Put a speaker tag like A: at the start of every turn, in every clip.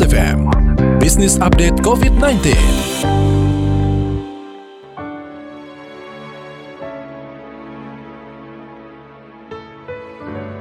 A: FM, Business Update COVID-19.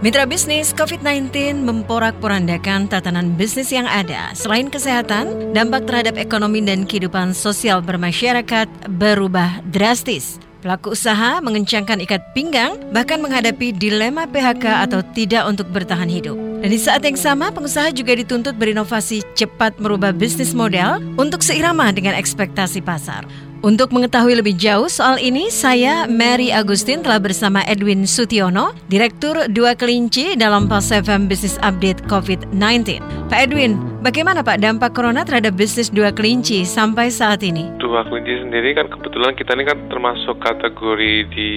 B: Mitra bisnis COVID-19 memporak-porandakan tatanan bisnis yang ada. Selain kesehatan, dampak terhadap ekonomi dan kehidupan sosial bermasyarakat berubah drastis. Pelaku usaha mengencangkan ikat pinggang, bahkan menghadapi dilema PHK atau tidak untuk bertahan hidup. Dan di saat yang sama, pengusaha juga dituntut berinovasi cepat merubah bisnis model untuk seirama dengan ekspektasi pasar. Untuk mengetahui lebih jauh soal ini, saya Mary Agustin telah bersama Edwin Sutiono, Direktur Dua Kelinci dalam Pas FM Business Update COVID-19. Pak Edwin, bagaimana Pak dampak Corona terhadap bisnis Dua Kelinci sampai saat ini?
C: Dua Kelinci sendiri kan kebetulan kita ini kan termasuk kategori di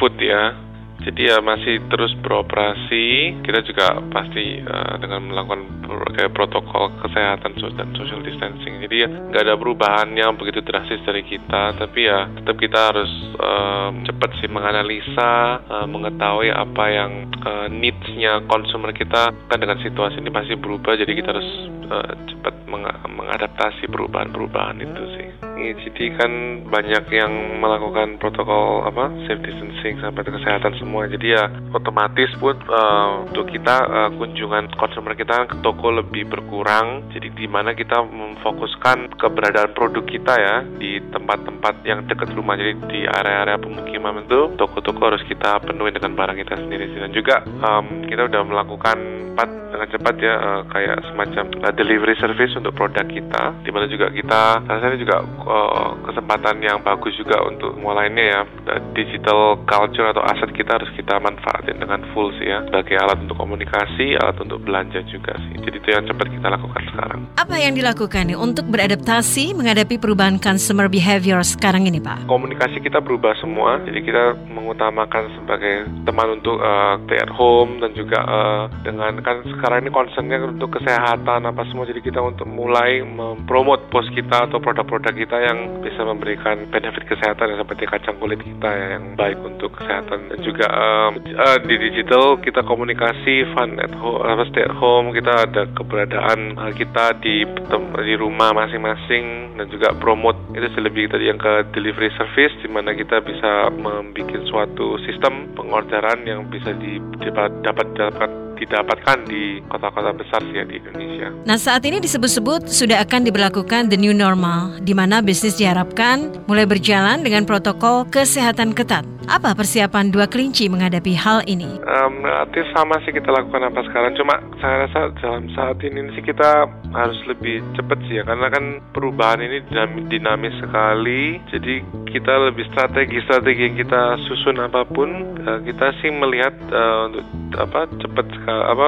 C: food ya, jadi ya masih terus beroperasi. Kita juga pasti uh, dengan melakukan kayak protokol kesehatan dan social distancing. Jadi ya nggak ada perubahan yang begitu drastis dari kita. Tapi ya tetap kita harus uh, cepat sih menganalisa, uh, mengetahui apa yang uh, needs-nya consumer kita. Kan dengan situasi ini pasti berubah. Jadi kita harus uh, cepat meng mengadaptasi perubahan-perubahan itu sih. Jadi kan banyak yang melakukan protokol apa safe distancing sampai ke kesehatan semua. Jadi ya otomatis pun uh, untuk kita uh, kunjungan consumer kita ke toko lebih berkurang. Jadi di mana kita memfokuskan keberadaan produk kita ya di tempat-tempat yang dekat rumah. Jadi di area-area pemukiman itu toko-toko harus kita penuhi dengan barang kita sendiri dan juga um, kita udah melakukan dengan cepat ya uh, kayak semacam uh, delivery service untuk produk kita di mana juga kita rasanya juga uh, kesempatan yang bagus juga untuk mulainya ya digital culture atau aset kita harus kita manfaatin dengan full sih ya sebagai alat untuk komunikasi, alat untuk belanja juga sih. Jadi itu yang cepat kita lakukan sekarang.
B: Apa yang dilakukan nih untuk beradaptasi menghadapi perubahan consumer behavior sekarang ini Pak?
C: Komunikasi kita berubah semua, jadi kita mengutamakan sebagai teman untuk uh, stay at home dan juga uh, dengan kan sekarang ini concernnya untuk kesehatan apa semua, jadi kita untuk mulai mempromot post kita atau produk-produk kita yang bisa memberikan benefit kesehatan seperti kacang kulit kita ya, yang baik untuk kesehatan. Dan juga uh, di digital kita komunikasi fun at home apa stay at home. Kita ada keberadaan uh, kita di di rumah masing-masing. Dan juga promote itu lebih tadi yang ke delivery service di mana kita bisa membuat suatu sistem pengorderan yang bisa di, dapat dapat didapatkan di kota-kota besar sih ya di Indonesia.
B: Nah saat ini disebut-sebut sudah akan diberlakukan the new normal, di mana bisnis diharapkan mulai berjalan dengan protokol kesehatan ketat. Apa persiapan dua kelinci menghadapi hal ini?
C: Um, sama sih kita lakukan apa sekarang. Cuma saya rasa dalam saat ini sih kita harus lebih cepat sih ya, karena kan perubahan ini dinamis sekali. Jadi kita lebih strategi-strategi yang kita susun apa pun, uh, kita sih melihat uh, untuk apa cepat apa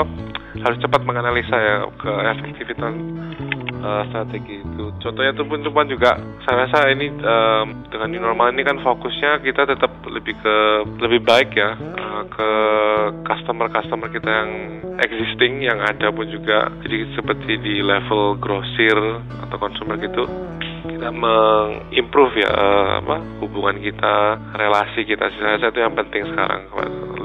C: harus cepat menganalisa ya ke efektivitas uh, strategi itu. Contohnya tuh pun cuma juga saya rasa ini um, dengan new normal ini kan fokusnya kita tetap lebih ke lebih baik ya uh, ke customer-customer kita yang existing yang ada pun juga. Jadi seperti di level grosir atau consumer gitu kita mengimprove ya uh, apa hubungan kita relasi kita. Saya rasa itu yang penting sekarang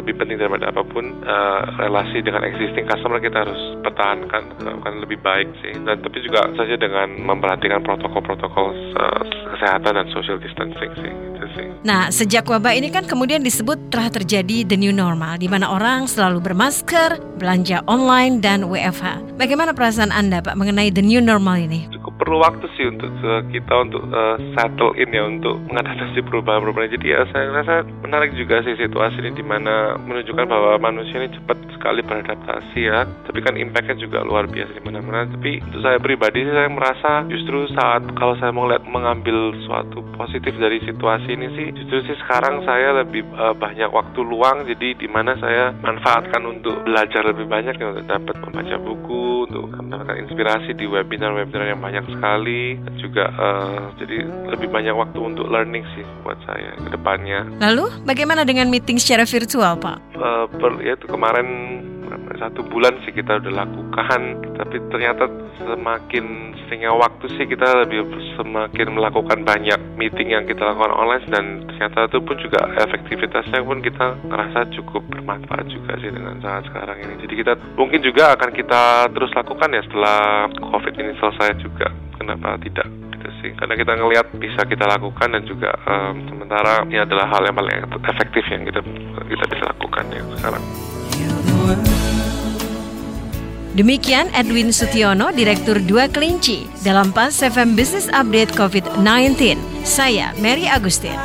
C: lebih penting daripada apa pun uh, relasi dengan existing customer kita harus pertahankan kan lebih baik sih dan tapi juga saja dengan memperhatikan protokol-protokol uh, kesehatan dan social distancing sih itu sih.
B: Nah sejak wabah ini kan kemudian disebut telah terjadi the new normal di mana orang selalu bermasker, belanja online dan WFH. Bagaimana perasaan Anda Pak mengenai the new normal ini?
C: Perlu waktu sih untuk uh, kita untuk uh, settle in ya untuk mengatasi perubahan-perubahan. Jadi ya saya rasa menarik juga sih situasi ini di mana menunjukkan bahwa manusia ini cepat sekali beradaptasi ya. Tapi kan impactnya juga luar biasa di mana-mana. Tapi untuk saya pribadi saya merasa justru saat kalau saya mau lihat mengambil suatu positif dari situasi ini sih justru sih sekarang saya lebih uh, banyak waktu luang. Jadi di mana saya manfaatkan untuk belajar lebih banyak ya untuk dapat membaca buku untuk mendapatkan inspirasi di webinar-webinar yang banyak sekali juga uh, jadi lebih banyak waktu untuk learning sih buat saya ke depannya.
B: Lalu bagaimana dengan meeting secara virtual Pak?
C: Uh, per, ya itu kemarin satu bulan sih kita udah lakukan tapi ternyata semakin seringnya waktu sih kita lebih semakin melakukan banyak meeting yang kita lakukan online dan ternyata itu pun juga efektivitasnya pun kita ngerasa cukup bermanfaat juga sih dengan saat sekarang ini. Jadi kita mungkin juga akan kita terus lakukan ya setelah covid ini selesai juga. Kenapa tidak? Gitu sih. Karena kita ngelihat bisa kita lakukan dan juga um, sementara ini adalah hal yang paling efektif yang kita kita bisa lakukan ya sekarang.
B: Demikian Edwin Sutiono, Direktur 2 Kelinci, dalam PAS FM Business Update COVID-19. Saya Mary Agustin.